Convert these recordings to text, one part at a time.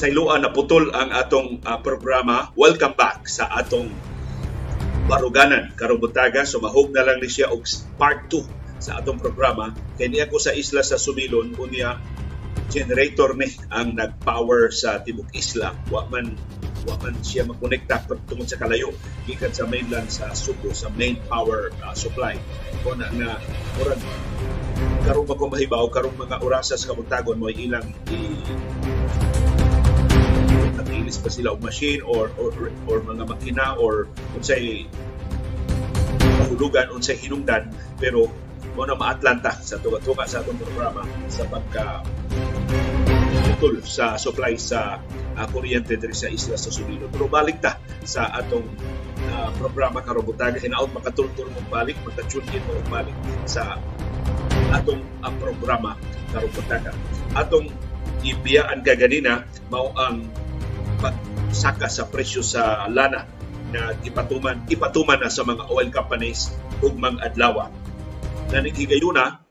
Sayloan na putol ang atong uh, programa. Welcome back sa atong baruganan karubutaga. So mahog na lang ni siya og part 2 sa atong programa. Kay niya ko sa isla sa Sumilon unya generator ni ang nag-power sa tibok isla. Wa man wa man siya makonekta tungod sa kalayo gikan sa mainland sa Subo sa main power uh, supply. Ko na na murag karong pa mahibaw karong mga orasas kabutagon mo ilang i nagilis pa sila og machine or or, or mga makina or unsay mahulugan unsay hinungdan pero mo na maatlanta sa tuga-tuga sa atong programa sa pagka putol sa supply sa uh, kuryente diri sa isla sa Sunilo. Pero balik ta sa atong uh, programa karon butaga hinaot makatultol mo balik magka-tune in mo balik sa atong uh, programa karon butaga. Atong ibiyaan ka ganina mao ang pagsaka sa presyo sa lana na ipatuman ipatuman na sa mga oil companies ug mga adlaw. Nanigigayuna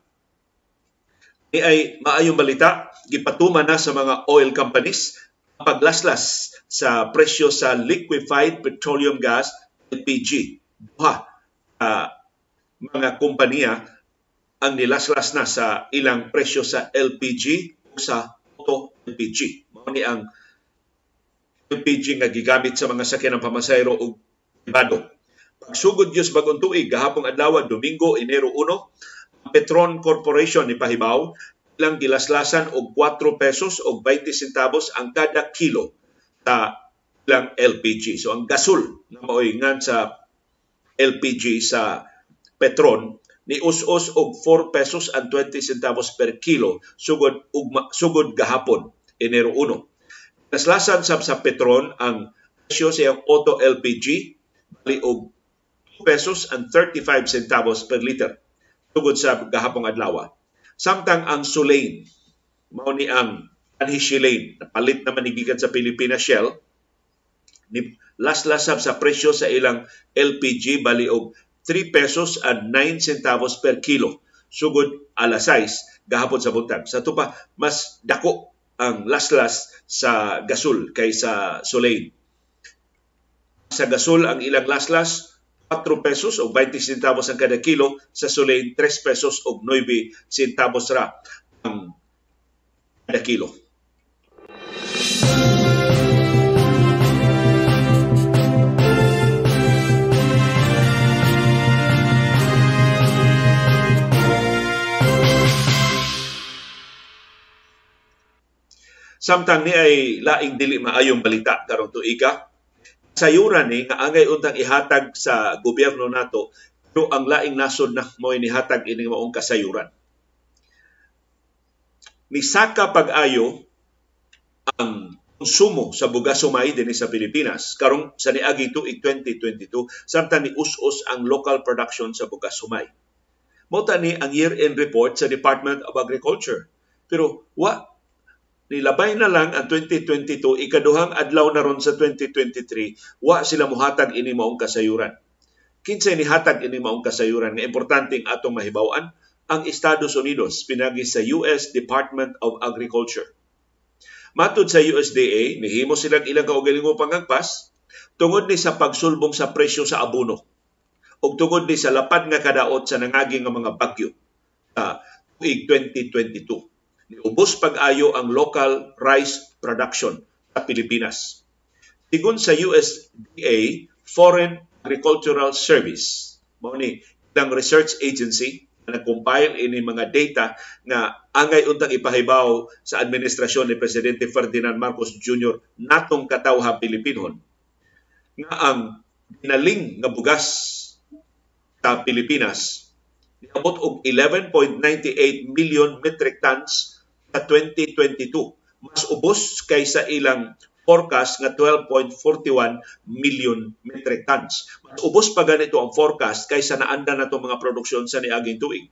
ni ay maayong balita gipatuman na sa mga oil companies paglaslas sa presyo sa liquefied petroleum gas LPG. Duha uh, mga kompanya ang nilaslas na sa ilang presyo sa LPG o sa auto LPG. Mao ni ang LPG nga gigamit sa mga sakyan ng pamasayro o pribado. Pagsugod Diyos bagong tuig, gahapong adlaw, Domingo, Enero 1, Petron Corporation ni Pahibaw lang gilaslasan og 4 pesos og 20 centavos ang kada kilo sa ilang LPG. So ang gasol na maoingan sa LPG sa Petron ni us-us og 4 pesos and 20 centavos per kilo sugod ugma, sugod gahapon Enero 1. Naslasan sab sa Petron ang presyo sa auto LPG bali og 2 pesos and 35 centavos per liter sugod sa gahapong adlaw Samtang ang Sulain, mao ni ang Anhishilane, palit naman gikan sa Pilipinas Shell, ni laslasab sa presyo sa ilang LPG bali og 3 pesos and 9 centavos per kilo sugod alas 6 gahapon sa buntag. Sa tupa mas dako ang laslas sa gasol kaysa Sulain. Sa gasol ang ilang laslas 4 pesos o 20 centavos ang kada kilo, sa Sulain 3 pesos o 9 centavos ra ang kada kilo. Samtang ni ay laing dili maayong balita karon tuiga sayuran ni nga angay untang ihatag sa gobyerno nato pero ang laing nasod na mo inihatag ini maong kasayuran. Nisaka pag-ayo ang konsumo sa bugas sumay dinhi sa Pilipinas karong sa niagi tuig 2022 samtang ni us-us ang local production sa bugas sumay. Mao ni ang year-end report sa Department of Agriculture. Pero wa nilabay na lang ang 2022 ikaduhang adlaw na ron sa 2023 wa sila muhatag ini maong kasayuran. Kinsay ni hatag ini maong kasayuran? Nga importanteng atong mahibaw-an ang Estados Unidos pinagi sa US Department of Agriculture. Matud sa USDA nihimo silang ilang kaugalingong pangagpas tungod ni sa pagsulbong sa presyo sa abono ug tungod ni sa lapad nga kadaot sa nangagi nga mga bagyo sa tuig 2022 niubos pag-ayo ang local rice production sa Pilipinas. Sigun sa USDA, Foreign Agricultural Service, mao ni ang research agency na nag-compile ini mga data nga angay untang ipahibaw sa administrasyon ni Presidente Ferdinand Marcos Jr. natong katawha Pilipinon nga ang ginaling nga bugas sa Pilipinas niabot og 11.98 million metric tons sa 2022 mas ubos kaysa ilang forecast nga 12.41 million metric tons. Mas ubos pa ganito ang forecast kaysa naanda na itong mga produksyon sa niaging tuig.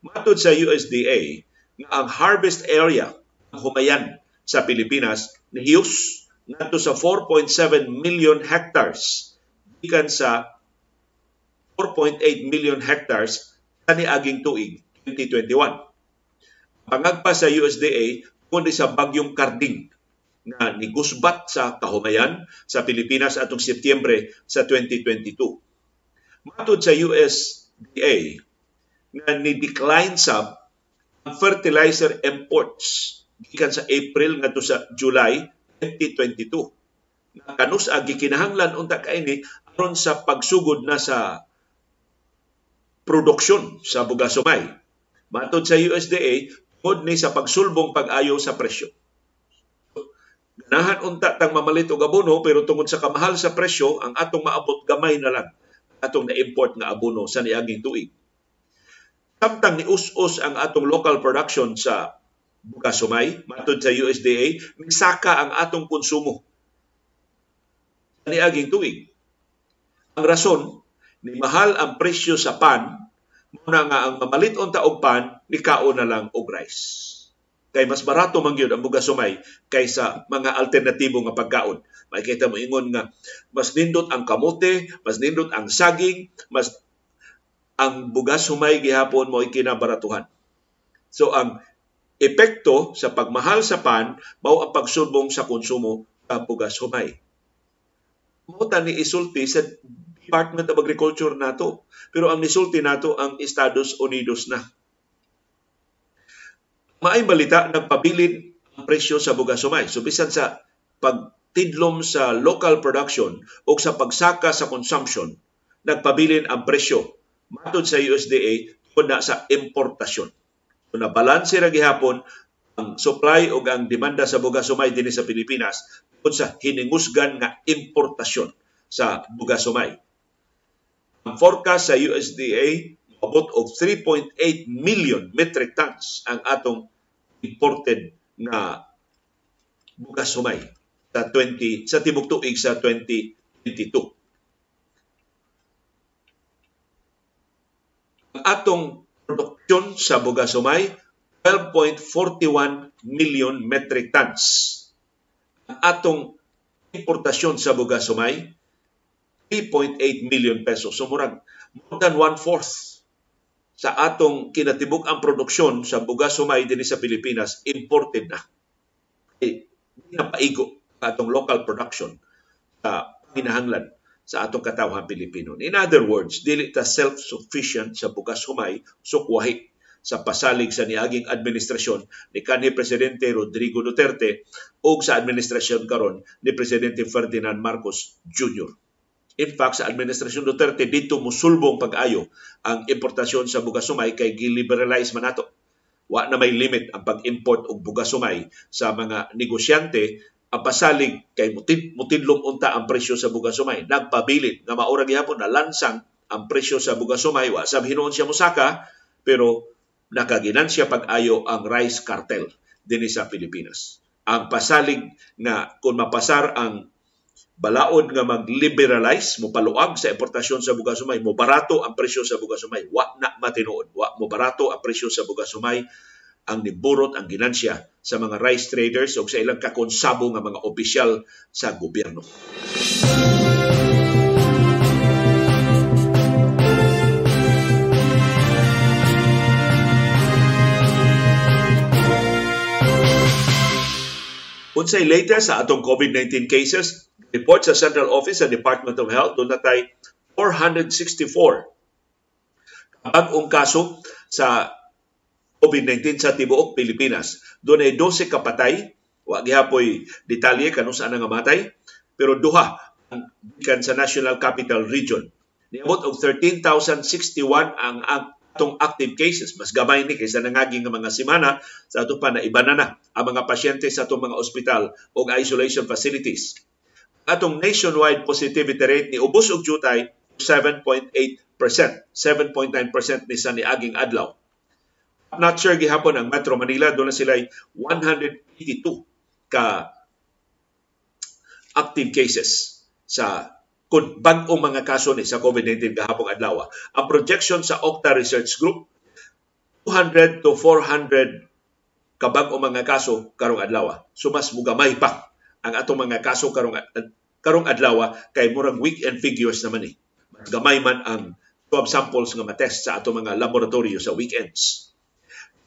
Matod sa USDA, nga ang harvest area ng humayan sa Pilipinas nihiyos ngadto sa 4.7 million hectares gikan sa 4.8 million hectares sa niaging tuig 2021 pangagpa sa USDA kundi sa bagyong Karding nga nigusbat sa kahumayan sa Pilipinas atong Setyembre sa 2022. Matod sa USDA nga ni-decline sab ang fertilizer imports gikan sa April ngadto sa July 2022. Nga kanus agi kinahanglan unta kaini aron sa pagsugod na sa produksyon sa bugasumay. Matod sa USDA, tungod ni sa pagsulbong pag-ayo sa presyo. Ganahan unta tang mamalit og abono pero tungod sa kamahal sa presyo ang atong maabot gamay na lang atong na-import nga abono sa niaging tuig. Samtang ni us-us ang atong local production sa bugas sumay matod sa USDA misaka ang atong konsumo sa niaging tuig. Ang rason ni mahal ang presyo sa pan muna nga ang mamalit unta og pan ni kao na lang og rice kay mas barato man gyud ang bugas sumay kaysa mga alternatibo nga pagkaon. Makikita mo ingon nga mas nindot ang kamote, mas nindot ang saging, mas ang bugas sumay gihapon mo kinabaratuhan. So ang epekto sa pagmahal sa pan mao ang pagsulbong sa konsumo sa bugas sumay. Mo ni isulti sa Department of Agriculture nato. Pero ang nisulti nato ang Estados Unidos na maay balita nagpabilin ang presyo sa bugas sumay. So bisan sa pagtidlom sa local production o sa pagsaka sa consumption, nagpabilin ang presyo matod sa USDA na sa importasyon. So nabalanse ra gihapon ang supply o ang demanda sa bugas sumay dinhi sa Pilipinas tungod sa hiningusgan nga importasyon sa bugas sumay. Ang forecast sa USDA abot og 3.8 million metric tons ang atong imported nga bugas sumay sa 20 sa tibok tuig sa 2022. Ang atong produksyon sa bugas sumay 12.41 million metric tons. Ang atong importasyon sa bugas sumay 3.8 million pesos. So murag more than one-fourth sa atong kinatibuk ang produksyon sa bugas sumay dinhi sa Pilipinas imported na. Eh, na paigo atong local production sa hinahanglan sa atong katawhan Pilipino. In other words, dili ta self-sufficient sa bugas humay sukwahi sa pasalig sa niaging administrasyon ni kanhi Presidente Rodrigo Duterte o sa administrasyon karon ni Presidente Ferdinand Marcos Jr. In fact, sa Administrasyon Duterte, dito musulbong pag-ayo ang importasyon sa bugas sumay kay giliberalize man nato. Wa na may limit ang pag-import og bugas sumay sa mga negosyante ang pasalig kay mutid, mutidlong unta ang presyo sa bugas sumay. Nagpabilin nga maura gihapon na lansang ang presyo sa bugas sumay. Wa sab hinuon siya musaka pero nakaginansya pag-ayo ang rice cartel dinhi sa Pilipinas. Ang pasalig nga kung mapasar ang balaod nga mag-liberalize, mo paluag sa importasyon sa bugas sumay, mo barato ang presyo sa bugas sumay, wa na matinuod, wa mo barato ang presyo sa bugas sumay, ang niburot ang ginansya sa mga rice traders o sa ilang kakonsabo nga mga opisyal sa gobyerno. Unsay latest sa atong COVID-19 cases, report sa Central Office sa Department of Health, doon natay 464 bagong kaso sa COVID-19 sa tibuok Pilipinas. Doon ay 12 kapatay, wa gihapoy detalye kanu saan nga matay, pero duha ang gikan sa National Capital Region. Niabot og 13,061 ang, atong active cases. Mas gamay ni kaysa nangaging nga mga simana sa ato pa na iba na na ang mga pasyente sa atong mga ospital o isolation facilities. Atong nationwide positivity rate ni ubos og jutay 7.8%. 7.9% ni sa niaging adlaw. Not sure gihapon ang Metro Manila doon na sila 182 ka active cases sa kung bag-ong mga kaso ni sa COVID-19 kahapong adlaw. Ang projection sa Okta Research Group 200 to 400 kabag-ong mga kaso karong adlaw. So mas mugamay pa ang atong mga kaso karong karong adlaw kay murang weekend figures naman ni. Eh. Gamay man ang swab samples nga matest sa atong mga laboratorio sa weekends.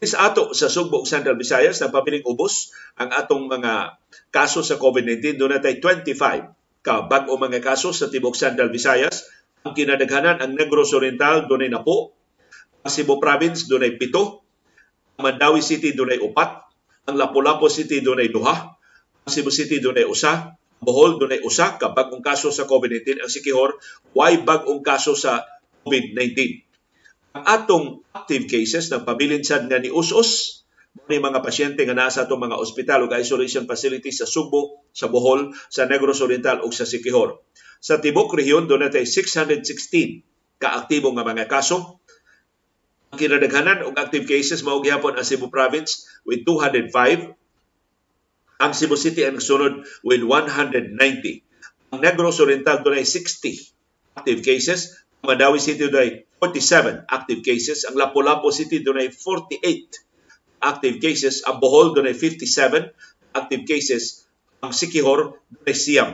Is ato sa Sugbo Central Visayas na pabiling ubos ang atong mga kaso sa COVID-19 doon natay 25 ka bag-o mga kaso sa Tibok Central Visayas. Ang kinadaghanan ang Negros Oriental doon napo, ang Cebu Province doon ay pito, Mandawi City doon ay upat, ang Lapu-Lapu City doon ay duha, Cebu City doon ay usa, Bohol doon ay usa ka bag-ong kaso sa COVID-19 ang Sikihor, why bag-ong kaso sa COVID-19 ang atong active cases ng pabilinsad nga ni Usos, may mga pasyente nga nasa atong mga ospital o isolation facilities sa Subo, sa Bohol, sa Negros Oriental o sa Sikihor. Sa Tibok Rehiyon, natin 616 kaaktibo nga mga kaso. Ang kinadaghanan og active cases mao gihapon ang Cebu Province with 205. Ang Cebu City ang sunod with 190. Ang Negros Oriental doon ay 60 active cases. Ang Mandawi City doon ay 47 active cases. Ang Lapu-Lapu City doon ay 48 active cases. Ang Bohol doon ay 57 active cases. Ang Sikihor doon ay siyam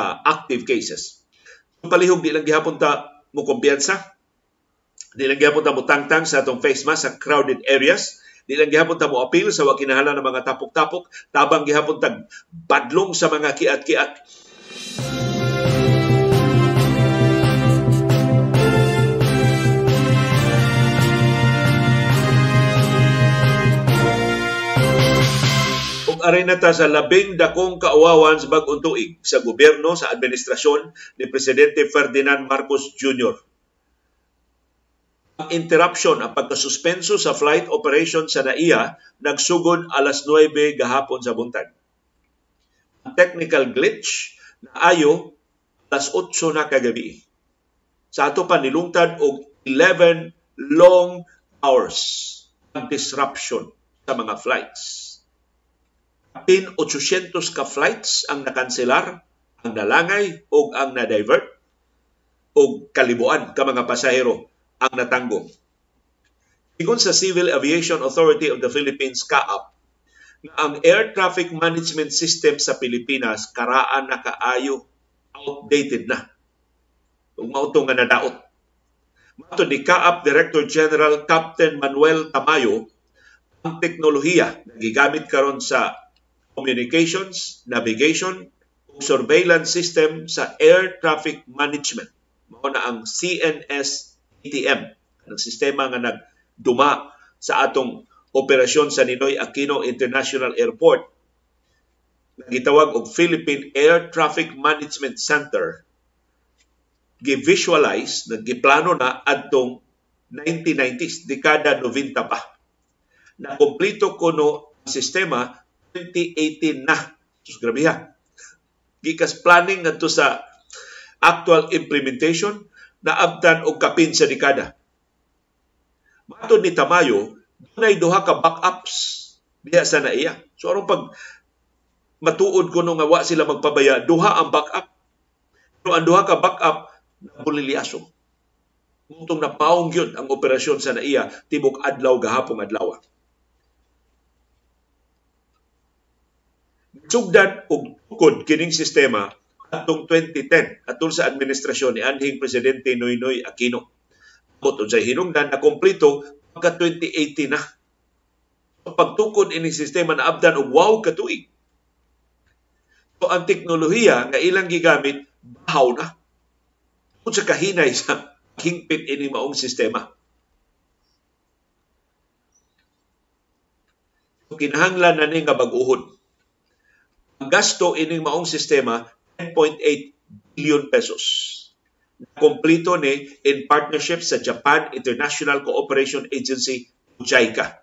uh, active cases. Ang palihog di lang gihapon ta mo kumpiyansa. Di lang gihapon ta mo tangtang sa atong face mask sa crowded areas. Di lang gihapon ta mo appeal sa wakinahala ng mga tapok-tapok. Tabang gihapon ta badlong sa mga kiat-kiat. aray na ta sa labing dakong kauwawan sa bag-ong tuig sa gobyerno sa administrasyon ni Presidente Ferdinand Marcos Jr. Ang interruption, ang pagkasuspenso sa flight operation sa NAIA nagsugod alas 9 gahapon sa buntag. Ang technical glitch na ayo alas 8 na kagabi. Sa ato pa nilungtad og 11 long hours ang disruption sa mga flights Pin 800 ka flights ang nakanselar, ang nalangay o ang na-divert o kalibuan ka mga pasahero ang natanggong. Ingon sa Civil Aviation Authority of the Philippines, CAAP, na ang air traffic management system sa Pilipinas karaan na kaayo outdated na. Kung mauto nga nadaot. Mato ni CAAP Director General Captain Manuel Tamayo, ang teknolohiya na gigamit karon sa communications, navigation, surveillance system sa air traffic management. Mao na ang CNS-ATM, ang sistema nga nagduma sa atong operasyon sa Ninoy Aquino International Airport. Gitawag og Philippine Air Traffic Management Center. Gi-visualize, nagiplano na adtong 1990s, dekada 90 pa. Na kompleto kuno sistema 2018 na. Sus, grabe ha. Gikas planning ngadto sa actual implementation na abdan og kapin sa dekada. Matod ni Tamayo, dunay duha ka backups diha sa naiya. So aron pag matuod ko nga wa sila magpabaya, duha ang backup. Pero ang duha ka backup na bulilyaso. Muntong napaong yun ang operasyon sa naiya, tibok adlaw gahapong adlaw. Sugdan og tukod kining sistema atong 2010 atol sa administrasyon ni anhing presidente Noynoy Aquino. Mot unsay hinungdan na kompleto pagka 2018 na. Pagtukod ining sistema na abdan og wow katuig. So ang teknolohiya nga ilang gigamit bahaw na. Kung sa kahinay sa hingpit ini maong sistema. Kinahanglan na ni nga bag-uhod ang gasto ining maong sistema 10.8 billion pesos. Kompleto ni in partnership sa Japan International Cooperation Agency JICA.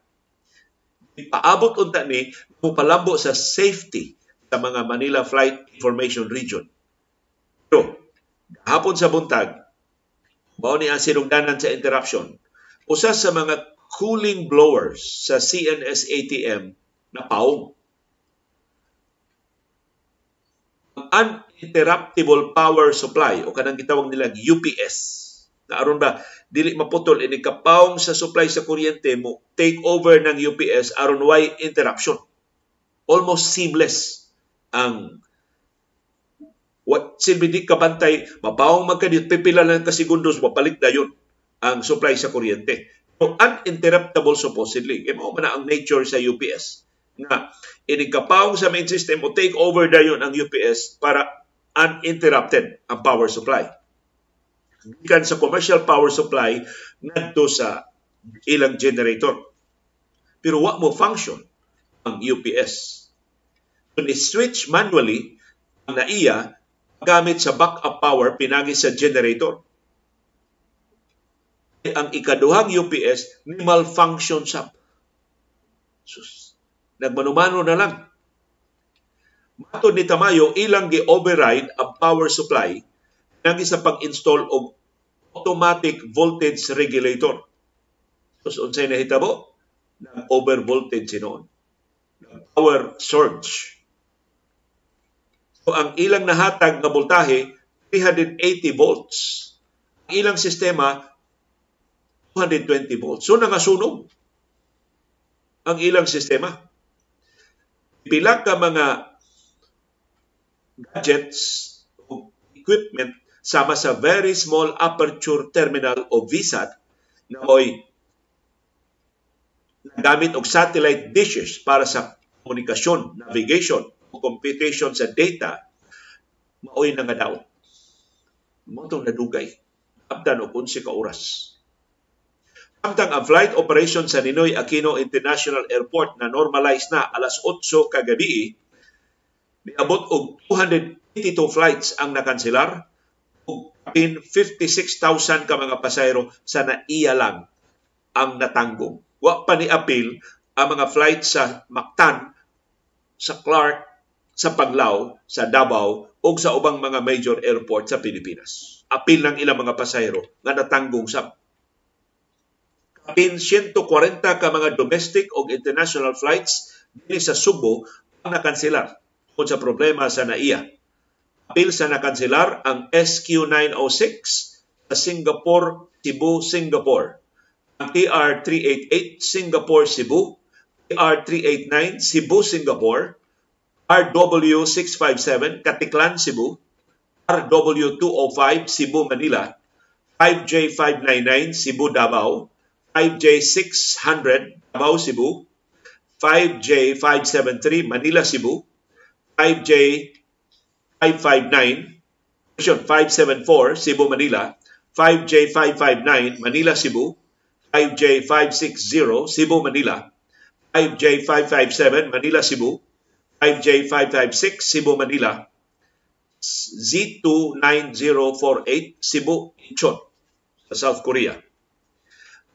Paabot unta ni mupalambo sa safety sa mga Manila Flight Information Region. Pero hapon sa buntag, mao ni ang sinugdanan sa interruption. Usa sa mga cooling blowers sa CNS ATM na paong uninterruptible power supply o kanang gitawag nila UPS na aron ba dili maputol ini kapawong sa supply sa kuryente mo take over ng UPS aron why interruption almost seamless ang what silbi di kabantay mapawong magkadit pipila lang ka segundos mapalit na yun ang supply sa kuryente So, uninterruptible supposedly. E mo na ang nature sa UPS. Nga, inigkapaw sa main system o take over dayon ang UPS para uninterrupted ang power supply. Gikan sa commercial power supply ngadto sa ilang generator. Pero wa mo function ang UPS. Kung i-switch manually ang naiya gamit sa backup power pinagi sa generator ang ikaduhang UPS ni malfunction sa Sus. Nagmanumano na lang. Matod ni Tamayo, ilang gi-override ang power supply nang sa pag-install og automatic voltage regulator. So, unsay nahitabo? Nang over voltage sinon. Power surge. So, ang ilang nahatag nga voltahe 380 volts. Ang ilang sistema 220 volts. So nangasunog ang ilang sistema. Pila ka mga gadgets o equipment sama sa very small aperture terminal o VSAT na mo'y gamit og satellite dishes para sa komunikasyon, navigation, o computation sa data, maoy na nga daw. Mo nadugay. Abdan og 11 ka oras. Samtang ang flight operation sa Ninoy Aquino International Airport na normalize na alas 8 kagabi, niabot og 282 flights ang nakanselar ug 56,000 ka mga pasayro sa naiya lang ang natanggong. Wa pa ni apil ang mga flight sa Mactan, sa Clark, sa Panglao, sa Davao ug sa ubang mga major airport sa Pilipinas. Apil ng ilang mga pasayro nga natanggong sa pin 140 ka mga domestic o international flights dinhi sa Subo ang nakanselar tungod sa problema sa NAIA. Apil sa nakanselar ang SQ906 sa Singapore, Cebu, Singapore. Ang TR388 Singapore, Cebu. TR389 Cebu, Singapore. RW657 Katiklan, Cebu. RW205 Cebu, Manila. 5J599 Cebu, Davao. 5J600 Davao, Cebu, 5J573 Manila, Cebu, 5J559 574 Cebu, Manila, 5J559 Manila, Cebu, 5J560 Cebu, Manila, 5J557 Manila, Cebu, 5J556 Cebu, Manila, Z29048 Cebu, Incheon sa South Korea.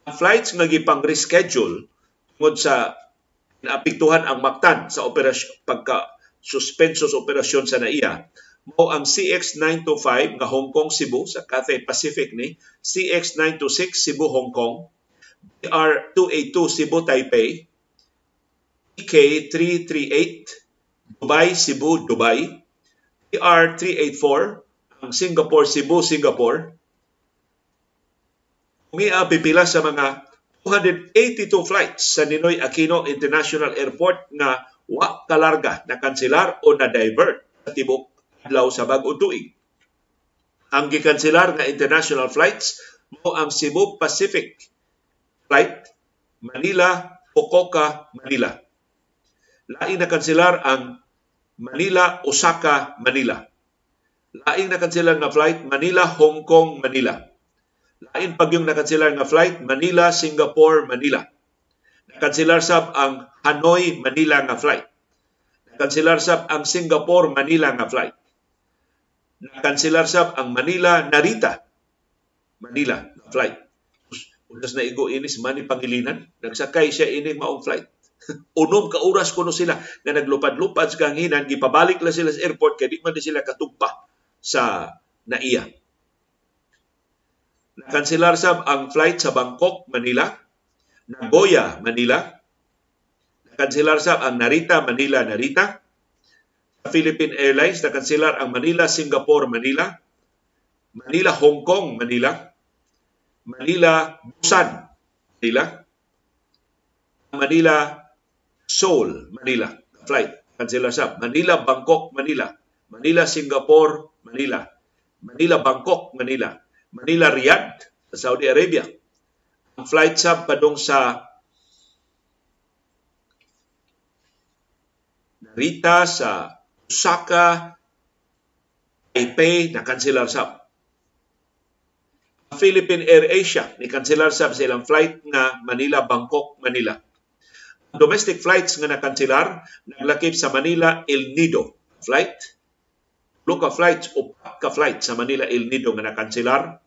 Flights nga gipang reschedule tungod sa naapektuhan ang Mactan sa operasyon pagka suspenso sa operasyon sa NAIA mo ang CX925 nga Hong Kong Cebu sa Cathay Pacific ni CX926 Cebu Hong Kong BR282 Cebu Taipei EK338 Dubai Cebu Dubai BR384 ang Singapore Cebu Singapore. Umia pipila sa mga 282 flights sa Ninoy Aquino International Airport nga wa kalarga na kanselar o na divert sa tibok adlaw sa bag-o tuig. Ang gikanselar nga international flights mo ang Cebu Pacific flight Manila Fukuoka Manila. Lain na kanselar ang Manila Osaka Manila. Lain na kanselar nga flight Manila Hong Kong Manila Lain pag yung nakansilar nga flight Manila, Singapore, Manila. Nakansilar sab ang Hanoi, Manila nga flight. Nakansilar sab ang Singapore, Manila nga flight. Nakansilar sab ang Manila, Narita, Manila nga flight. Unas na igo inis mani pangilinan, nagsakay siya ini maong flight. Unom ka oras kuno sila na naglupad-lupad sa kanginan, gipabalik la sila sa airport kay di man sila katugpa sa naiya. Nakanselar sab ang flight sa Bangkok, Manila, Nagoya, Manila. Nakanselar sab ang Narita, Manila, Narita. Sa Philippine Airlines, nakanselar ang Manila, Singapore, Manila. Manila, Hong Kong, Manila. Manila, Busan, Manila. Manila, Seoul, Manila. Flight. Kanselar sab. Manila, Bangkok, Manila. Manila, Singapore, Manila. Manila, Bangkok, Manila. Manila Riyadh sa Saudi Arabia. Ang flight sub padung sa Narita, sa Osaka, Taipei, na kanselar sab. Philippine Air Asia, ni kanselar sab sa ilang flight nga Manila, Bangkok, Manila. Domestic flights nga nakanselar, naglakip sa Manila, El Nido flight. Luka flights o ka flight sa Manila, El Nido nga nakanselar.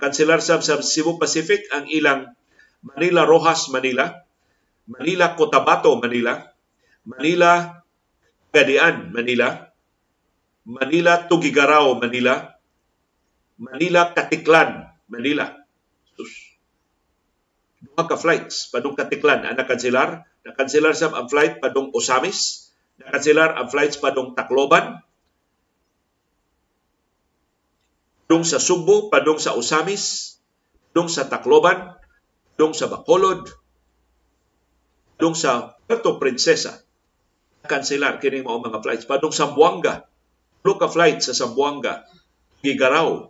Nakanselar sab sa Cebu Pacific ang ilang Manila Rojas, Manila. Manila Cotabato, Manila. Manila Gadian, Manila, Manila Tugigaraw, Manila, Manila Katiklan, Manila. Sus. Duha ka flights padung Katiklan ang nakanselar. Nakanselar sa ang flight padung Osamis. Nakanselar ang flights padung Tacloban. Padung sa Subo, padung sa Osamis, padung sa Tacloban, padung sa Bacolod, padung sa Puerto Princesa. Kanselar kini mao mga flights. Padung Sambuanga tulo ka flight sa Sambuanga Gigaraw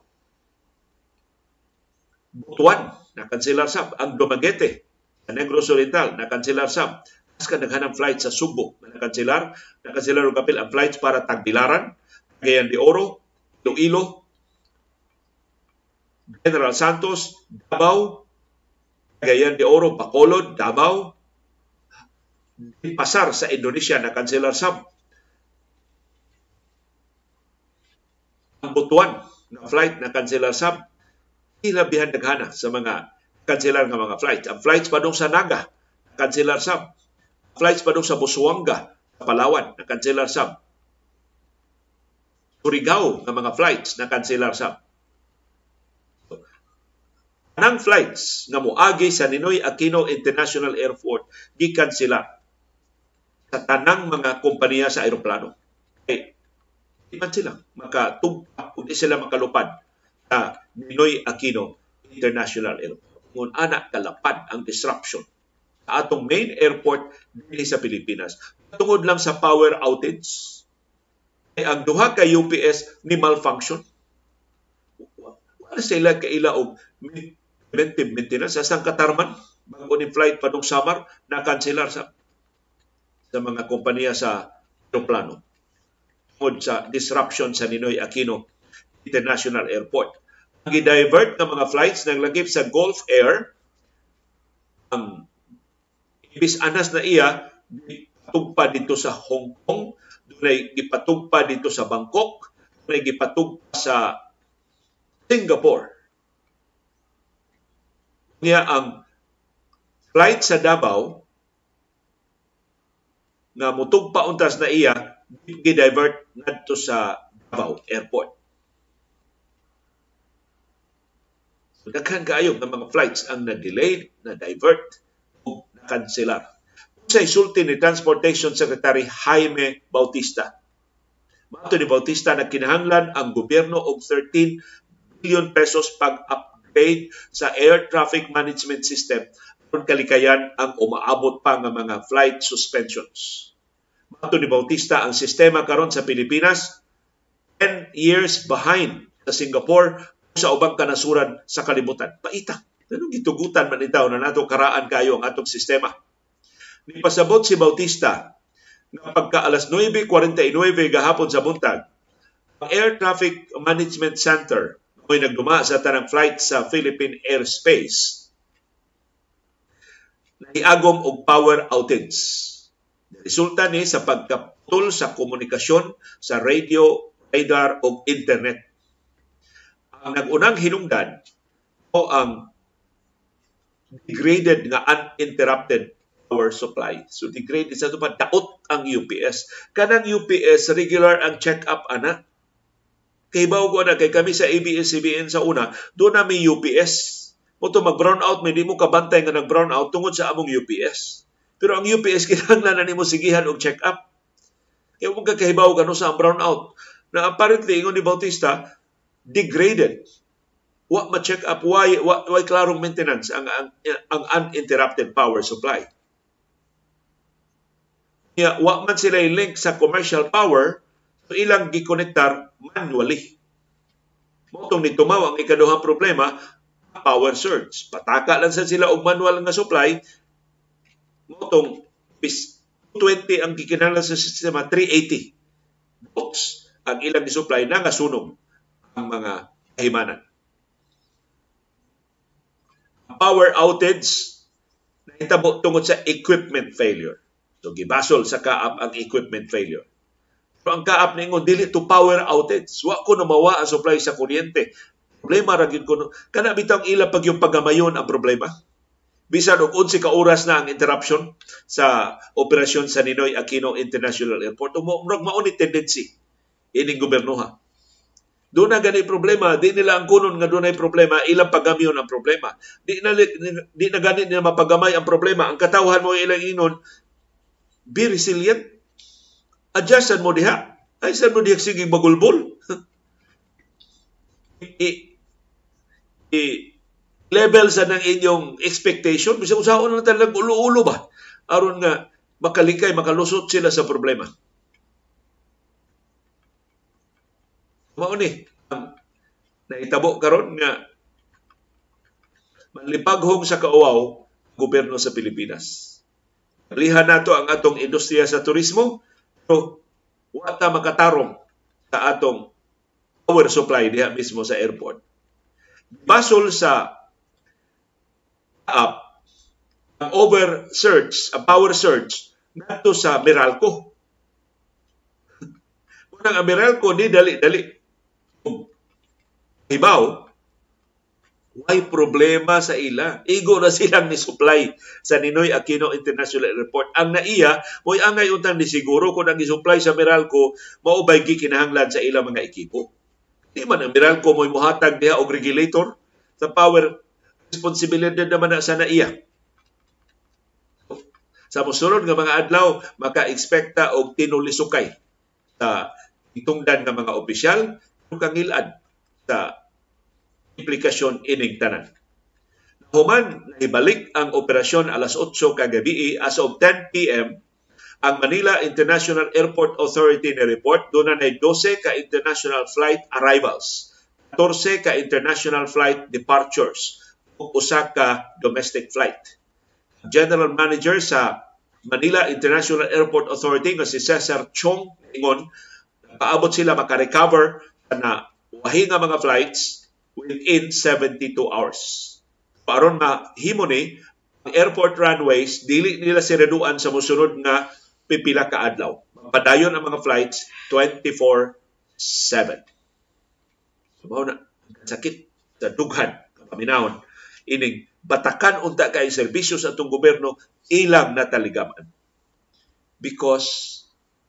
Butuan na kanselar sab. Ang Dumaguete sa Negros Oriental na kanselar sab. Mas ka naghanang flight sa Subo na kanselar. Na kanselar og kapil ang flights para Tagbilaran Cagayan de Oro Iloilo General Santos Davao Cagayan de Oro Bacolod Davao pasar sa Indonesia na kanselar sab. Ang butuan na flight na kanselar sab, ilabihan naghana sa mga kanselar nga mga flights. Ang flights padung sa Naga, kanselar sab. Flights padung sa Busuanga, sa Palawan, na kanselar sab. Surigao nga mga flights na kanselar sab. Nang flights nga moagi sa Ninoy Aquino International Airport gikan sila sa tanang mga kompanya sa aeroplano. Kay di man sila makatugpa kung di sila makalupad sa Ninoy Aquino International Airport. Ngun anak kalapad ang disruption sa atong main airport dinhi sa Pilipinas. Tungod lang sa power outage, ay ang duha ka UPS ni malfunction. Wala sila kaila og preventive maintenance sa sang katarman bago ni flight padung summer na kanselar sa sa mga kompanya sa aeroplano tungod sa disruption sa Ninoy Aquino International Airport. Ang i-divert ng mga flights naglagip sa Gulf Air ang ibis anas na iya gipatugpa dito sa Hong Kong, dunay gipatugpa dito sa Bangkok, dunay gipatugpa sa Singapore. Niya ang flight sa Davao nga mutugpa untas na iya gi-divert ngadto sa Davao Airport. So, daghan kaayo ng mga flights ang na-delay, na-divert o na-cancelar. Sa isulti ni Transportation Secretary Jaime Bautista. Mato ni Bautista na kinahanglan ang gobyerno og 13 billion pesos pag-upgrade sa air traffic management system kung kalikayan ang umaabot pa nga mga flight suspensions. Mato ni Bautista ang sistema karon sa Pilipinas 10 years behind sa Singapore sa ubang kanasuran sa kalibutan. Paita. Anong gitugutan man itaw na nato karaan kayo ang atong sistema? Nipasabot si Bautista na pagka alas 9.49 gahapon sa buntag, ang Air Traffic Management Center may nagduma sa tanang flight sa Philippine Airspace. Nahiagom og power outage Resulta ni sa pagkaptol sa komunikasyon sa radio, radar o internet. Ang nagunang hinungdan o ang degraded nga uninterrupted power supply. So degraded sa tupad daot ang UPS. Kanang UPS regular ang check-up ana. Kay bawo ko na kay kami sa ABS-CBN sa una, doon na may UPS. Mo mag-brown out, may di mo kabantay nga nag-brown out tungod sa among UPS. Pero ang UPS kinahanglan na nimo sigihan og check up. Kaya mo kakahibaw kanu sa brown out na apparently ingon ni Bautista degraded. Wa ma-check up why wa, why klarong maintenance ang, ang ang uninterrupted power supply. Kaya wa man sila link sa commercial power so ilang gikonektar manually. Motong ni tumaw ang ikaduhang problema power surge. Pataka lang sa sila og manual nga supply, motong 20 ang gikinahanglan sa sistema 380 volts ang ilang supply na nga sunog ang mga kahimanan. Power outage nahitabo tungod sa equipment failure. So gibasol sa kaap ang equipment failure. Pero ang kaap ningon dili to power outage. Wa ko na mawa ang supply sa kuryente. Problema ra gyud kuno. Kana bitang ila pag yung pagamayon ang problema. Bisan og 11 ka oras na ang interruption sa operasyon sa Ninoy Aquino International Airport. Umurag mao ni tendency ining gobernoha. Doon na gani problema, di nila ang kunon nga doon ay problema, ilang pagamyon ang problema. Di na, di na gani nila mapagamay ang problema. Ang katawhan mo ilang inon, be resilient. Adjustan mo diha. Ay, saan mo diha sige magulbol? I, i-level sa ng inyong expectation. Bisa usaon na talagang ulo-ulo ba? Aron nga makalikay, makalusot sila sa problema. Mao ni um, naitabo karon nga manlipaghong sa kauaw gobyerno sa Pilipinas. Lihan nato ang atong industriya sa turismo pero wata makatarong sa atong power supply diha mismo sa airport basol sa app ang over search, ang power search nato sa Meralco. Unang ang Meralco ni dali-dali. Hibaw, may problema sa ila. Igo na silang ni supply sa Ninoy Aquino International Airport. Ang naiya, mo'y angay untang ni siguro kung ang isupply sa Meralco, maubay gikinahanglan sa ilang mga ekipo. Di man ang Meralco mo'y muhatag diha og regulator sa power responsibilidad naman na sa naiya. Sa musunod nga mga adlaw, maka-expecta og tinulisukay sa itungdan ng mga opisyal kung kangilad sa implikasyon ining tanan. Human ibalik ang operasyon alas 8 kagabi as of 10 p.m ang Manila International Airport Authority ni report doon na 12 ka international flight arrivals, 14 ka international flight departures, ug usa ka domestic flight. General Manager sa Manila International Airport Authority nga si Cesar Chong ingon paabot sila maka-recover na wahi nga mga flights within 72 hours. Paron mahimo ni airport runways dili nila sireduan sa musunod nga pipila ka adlaw. Padayon ang mga flights 24/7. Sumaw na sakit sa dughan paminahon ining batakan unta kay serbisyo sa atong gobyerno ilang nataligaman. Because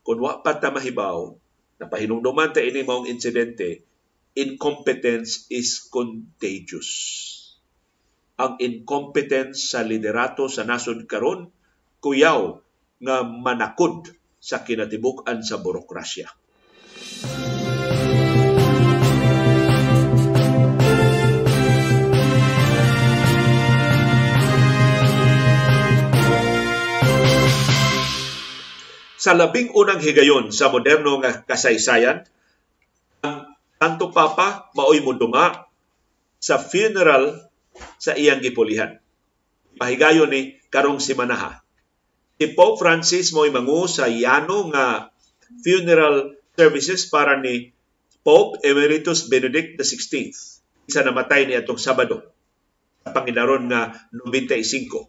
kung wa pa ta mahibaw, napahinumduman ta ini maong insidente, incompetence is contagious. Ang incompetence sa liderato sa nasod karon kuyaw nga manakod sa kinatibuk-an sa burokrasya. Sa labing unang higayon sa moderno nga kasaysayan, ang Santo Papa maoy mudunga sa funeral sa iyang gipulihan. Pahigayon ni karong simanaha si Pope Francis mo'y mangu sa yano nga funeral services para ni Pope Emeritus Benedict XVI. Isa namatay ni atong Sabado sa Panginaron nga 95.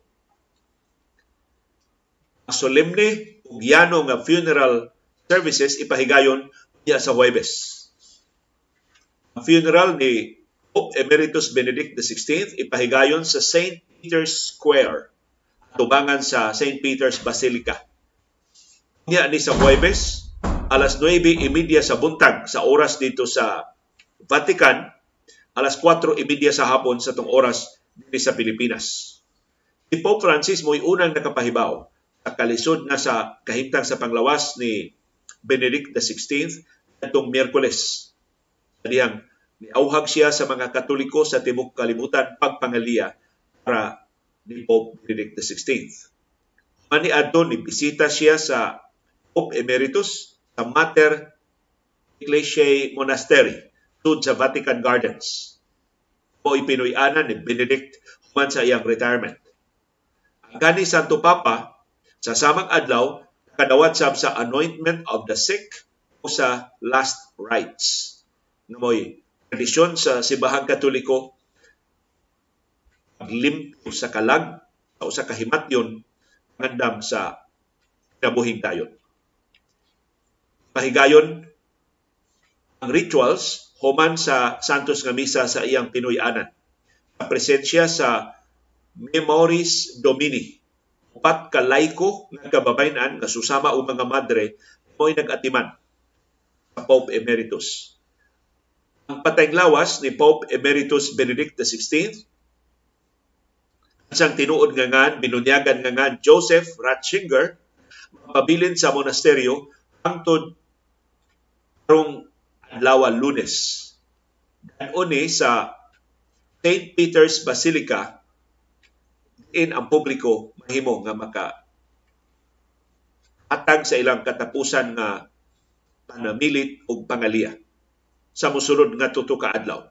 Ang solemne ug yano nga funeral services ipahigayon niya sa Huwebes. Ang funeral ni Pope Emeritus Benedict XVI ipahigayon sa St. Peter's Square tubangan sa St. Peter's Basilica. Niya ni sa Huwebes, alas 9.30 sa buntag sa oras dito sa Vatican, alas 4.30 sa hapon sa tong oras dito sa Pilipinas. Si Pope Francis mo'y unang nakapahibaw sa kalisod na sa kahimtang sa panglawas ni Benedict XVI atong Miyerkules. Diyang niauhag siya sa mga Katoliko sa tibok kalibutan pagpangaliya para ni Pope Benedict XVI. Mani adto ni bisita siya sa Pope Emeritus sa Mater Ecclesiae Monastery sud sa Vatican Gardens. o ipinoy-anan ni Benedict human sa iyang retirement. Ang gani Santo Papa sa samang adlaw kadawat sab sa anointment of the sick o sa last rites. Namoy tradisyon sa Sibahang Katoliko paglimpo sa kalag o sa kahimatyon ngandam sa nabuhing dayon. Pahigayon ang rituals human sa Santos nga Misa sa iyang Pinoy-anan. Sa presensya sa Memoris Domini. Upat ka laiko nga kababayan nga susama o mga madre mo'y nag-atiman sa Pope Emeritus. Patayng lawas ni Pope Emeritus Benedict XVI isang tinuod nga ngan, binunyagan nga ngan Joseph Ratzinger, mapabilin sa monasteryo hangtod karong adlaw Lunes. Ganuni sa St. Peter's Basilica in ang publiko mahimo nga maka atag sa ilang katapusan nga panamilit ug pangaliya sa musunod nga tuto ka adlaw.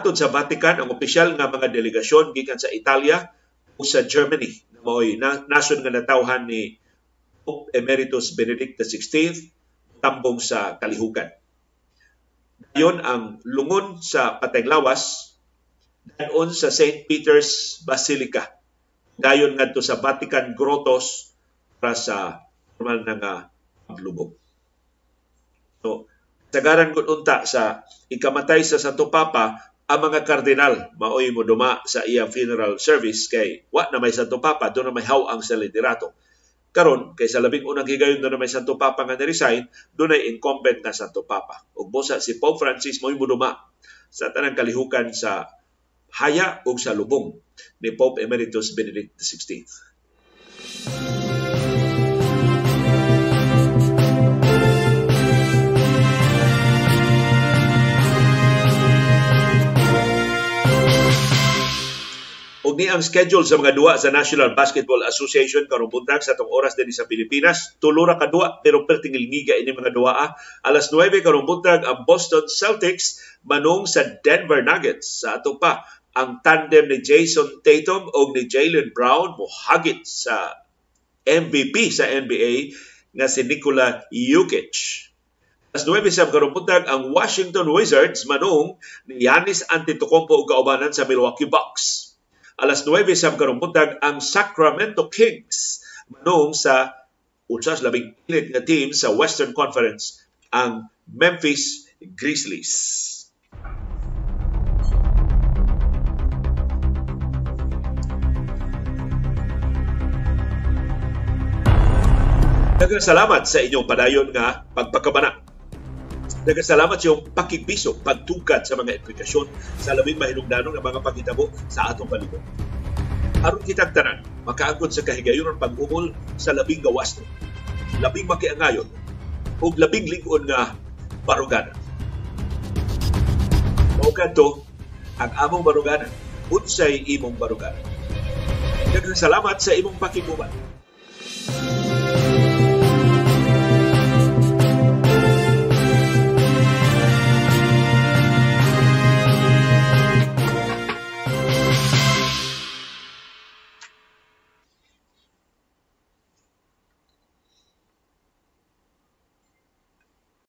Atod sa Vatican ang opisyal nga mga delegasyon gikan sa Italia ug sa Germany na mao'y na, nga natawhan ni Pope Emeritus Benedict XVI tambong sa kalihukan. Dayon ang lungon sa Patenglawas dayon sa St. Peter's Basilica. Dayon ngadto sa Vatican Grottos para sa formal na nga paglubog. So, sagaran gud unta sa ikamatay sa Santo Papa ang mga kardinal maoy mo duma sa iyang funeral service kay wa na may Santo Papa do na may hawang sa liderato karon kay sa labing unang higayon do na may Santo Papa nga ni-resign dunay incumbent na Santo Papa ug busa si Pope Francis mo'y muduma sa tanang kalihukan sa haya ug sa lubong ni Pope Emeritus Benedict XVI. Ni ang schedule sa mga duwa sa National Basketball Association karong buntag sa tong oras dinhi sa Pilipinas tulo ra ka duwa pero pertingil ngiga ini mga duwa ah. alas 9 karong buntag ang Boston Celtics manung sa Denver Nuggets sa ato pa ang tandem ni Jason Tatum o ni Jalen Brown mohagit sa MVP sa NBA nga si Nikola Jokic. Alas 9 sa karong buntag ang Washington Wizards manung ni Giannis Antetokounmpo ug kaubanan sa Milwaukee Bucks alas 9 sa karong ang Sacramento Kings manung sa unsas labing pilit nga team sa Western Conference ang Memphis Grizzlies. Daghang salamat sa inyong padayon nga pagpakabana Nagkasalamat sa iyong pakipiso, pagtukat sa mga implikasyon sa labing mahinungdanong ng mga pagkitabo sa atong palibot. Aron kitang tanan, makaangkot sa kahigayon pag-umol sa labing gawas labing makiangayon, o labing lingon nga barugana. Mao kadto ang among barugana, unsay imong barugana. Daghang salamat sa imong pakibuban.